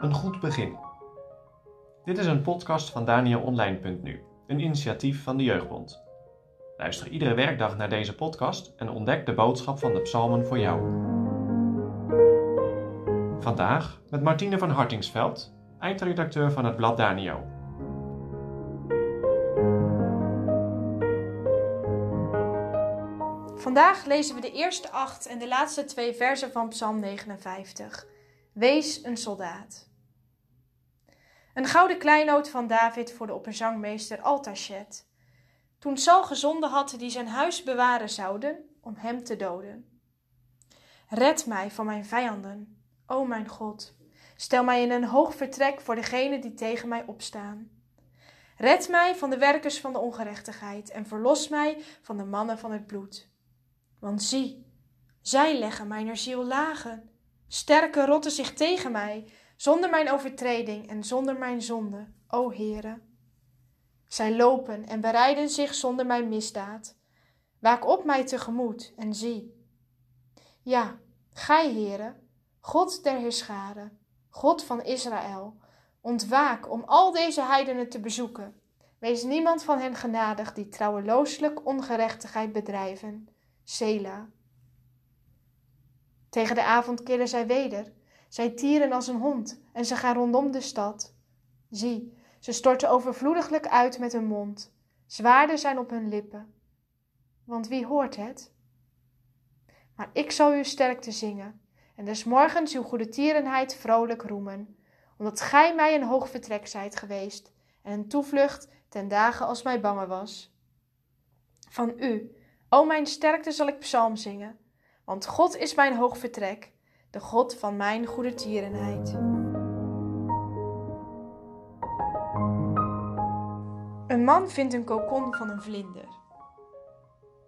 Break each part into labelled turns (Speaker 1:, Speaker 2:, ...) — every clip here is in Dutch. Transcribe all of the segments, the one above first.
Speaker 1: Een goed begin. Dit is een podcast van DanielOnline.nu, een initiatief van de Jeugdbond. Luister iedere werkdag naar deze podcast en ontdek de boodschap van de psalmen voor jou. Vandaag met Martine van Hartingsveld, eindredacteur van het blad Daniel.
Speaker 2: Vandaag lezen we de eerste acht en de laatste twee versen van Psalm 59. Wees een soldaat. Een gouden kleinoot van David voor de opperzangmeester Altachet. Toen Sal gezonden had die zijn huis bewaren zouden om hem te doden. Red mij van mijn vijanden, o mijn God. Stel mij in een hoog vertrek voor degenen die tegen mij opstaan. Red mij van de werkers van de ongerechtigheid en verlos mij van de mannen van het bloed. Want zie, zij leggen mijner ziel lagen. Sterke rotten zich tegen mij, zonder mijn overtreding en zonder mijn zonde, o Heere. Zij lopen en bereiden zich zonder mijn misdaad. Waak op mij tegemoet en zie. Ja, gij, Heere, God der Heerscharen, God van Israël, ontwaak om al deze heidenen te bezoeken. Wees niemand van hen genadig die trouwelooselijk ongerechtigheid bedrijven. Sela. Tegen de avond keren zij weder. Zij tieren als een hond en ze gaan rondom de stad. Zie, ze storten overvloediglijk uit met hun mond. Zwaarden zijn op hun lippen. Want wie hoort het? Maar ik zal uw sterkte zingen en des morgens uw goede tierenheid vrolijk roemen, omdat gij mij een hoog vertrek zijt geweest en een toevlucht ten dagen als mij bange was. Van u, o mijn sterkte, zal ik psalm zingen, want God is mijn hoog vertrek, de God van mijn goede tierenheid. Een man vindt een kokon van een vlinder.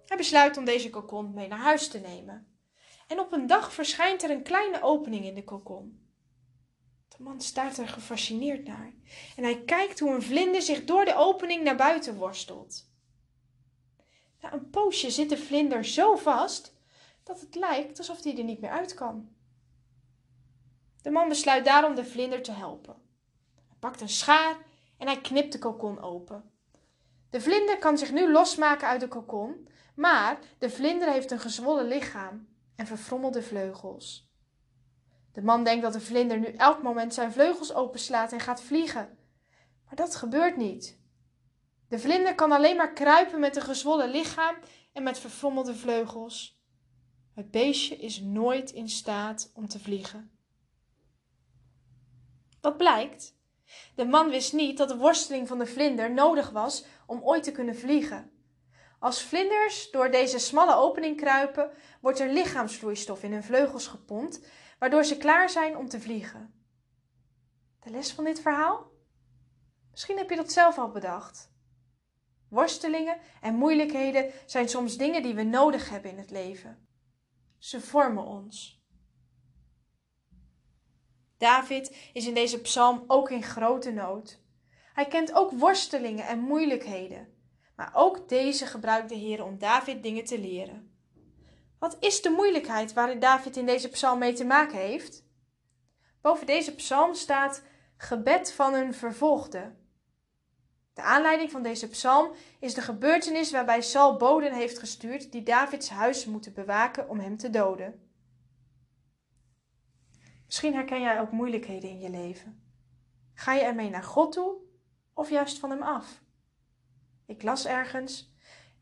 Speaker 2: Hij besluit om deze kokon mee naar huis te nemen. En op een dag verschijnt er een kleine opening in de kokon. De man staart er gefascineerd naar en hij kijkt hoe een vlinder zich door de opening naar buiten worstelt. Na een poosje zit de vlinder zo vast dat het lijkt alsof hij er niet meer uit kan. De man besluit daarom de vlinder te helpen. Hij pakt een schaar en hij knipt de kokon open. De vlinder kan zich nu losmaken uit de kokon, maar de vlinder heeft een gezwollen lichaam en verfrommelde vleugels. De man denkt dat de vlinder nu elk moment zijn vleugels openslaat en gaat vliegen. Maar dat gebeurt niet. De vlinder kan alleen maar kruipen met een gezwollen lichaam en met verfrommelde vleugels. Het beestje is nooit in staat om te vliegen. Wat blijkt? De man wist niet dat de worsteling van de vlinder nodig was om ooit te kunnen vliegen. Als vlinders door deze smalle opening kruipen, wordt er lichaamsvloeistof in hun vleugels gepompt, waardoor ze klaar zijn om te vliegen. De les van dit verhaal? Misschien heb je dat zelf al bedacht. Worstelingen en moeilijkheden zijn soms dingen die we nodig hebben in het leven. Ze vormen ons. David is in deze psalm ook in grote nood. Hij kent ook worstelingen en moeilijkheden. Maar ook deze gebruikt de Heer om David dingen te leren. Wat is de moeilijkheid waarin David in deze psalm mee te maken heeft? Boven deze psalm staat gebed van een vervolgde. De aanleiding van deze psalm is de gebeurtenis waarbij Saul boden heeft gestuurd die Davids huis moeten bewaken om hem te doden. Misschien herken jij ook moeilijkheden in je leven. Ga je ermee naar God toe of juist van Hem af? Ik las ergens: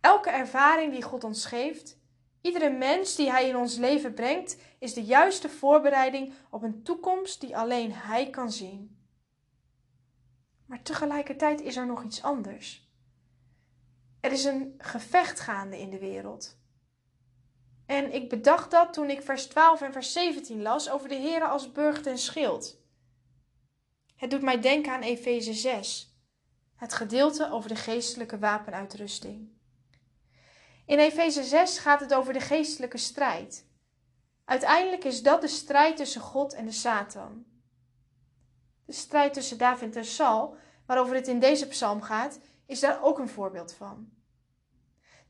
Speaker 2: elke ervaring die God ons geeft, iedere mens die Hij in ons leven brengt, is de juiste voorbereiding op een toekomst die alleen Hij kan zien. Maar tegelijkertijd is er nog iets anders. Er is een gevecht gaande in de wereld. En ik bedacht dat toen ik vers 12 en vers 17 las over de Here als burcht en schild. Het doet mij denken aan Efeze 6, het gedeelte over de geestelijke wapenuitrusting. In Efeze 6 gaat het over de geestelijke strijd. Uiteindelijk is dat de strijd tussen God en de Satan. De strijd tussen David en Saul, waarover het in deze psalm gaat, is daar ook een voorbeeld van.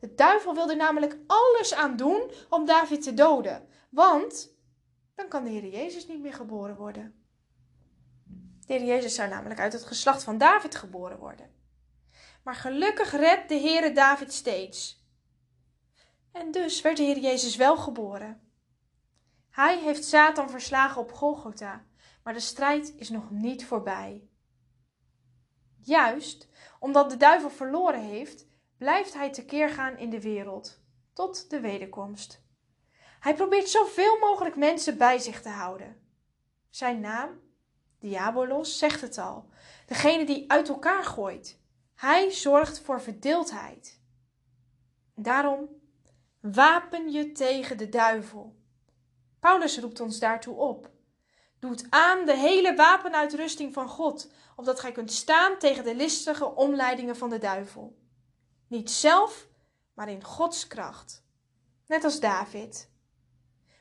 Speaker 2: De duivel wilde namelijk alles aan doen om David te doden. Want dan kan de Heer Jezus niet meer geboren worden. De Heer Jezus zou namelijk uit het geslacht van David geboren worden. Maar gelukkig redt de Heere David steeds. En dus werd de Heer Jezus wel geboren. Hij heeft Satan verslagen op Golgotha, maar de strijd is nog niet voorbij. Juist omdat de duivel verloren heeft, blijft hij tekeer gaan in de wereld, tot de wederkomst. Hij probeert zoveel mogelijk mensen bij zich te houden. Zijn naam, Diabolos, zegt het al, degene die uit elkaar gooit. Hij zorgt voor verdeeldheid. Daarom wapen je tegen de duivel. Paulus roept ons daartoe op. Doet aan de hele wapenuitrusting van God, opdat gij kunt staan tegen de listige omleidingen van de duivel. Niet zelf, maar in Gods kracht. Net als David.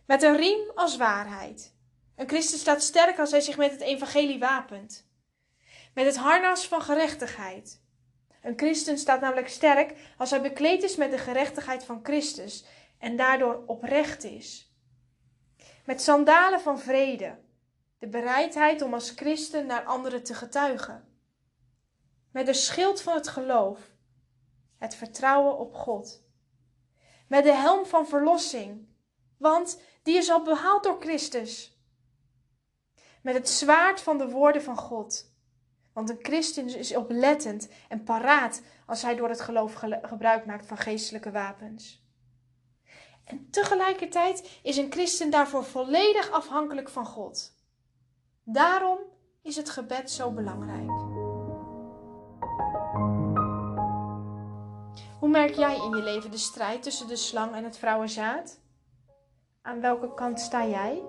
Speaker 2: Met een riem als waarheid. Een christen staat sterk als hij zich met het evangelie wapent. Met het harnas van gerechtigheid. Een christen staat namelijk sterk als hij bekleed is met de gerechtigheid van Christus en daardoor oprecht is. Met sandalen van vrede, de bereidheid om als christen naar anderen te getuigen. Met de schild van het geloof, het vertrouwen op God. Met de helm van verlossing, want die is al behaald door Christus. Met het zwaard van de woorden van God. Want een christen is oplettend en paraat als hij door het geloof gebruik maakt van geestelijke wapens. En tegelijkertijd is een christen daarvoor volledig afhankelijk van God. Daarom is het gebed zo belangrijk. Hoe merk jij in je leven de strijd tussen de slang en het vrouwenzaad? Aan welke kant sta jij?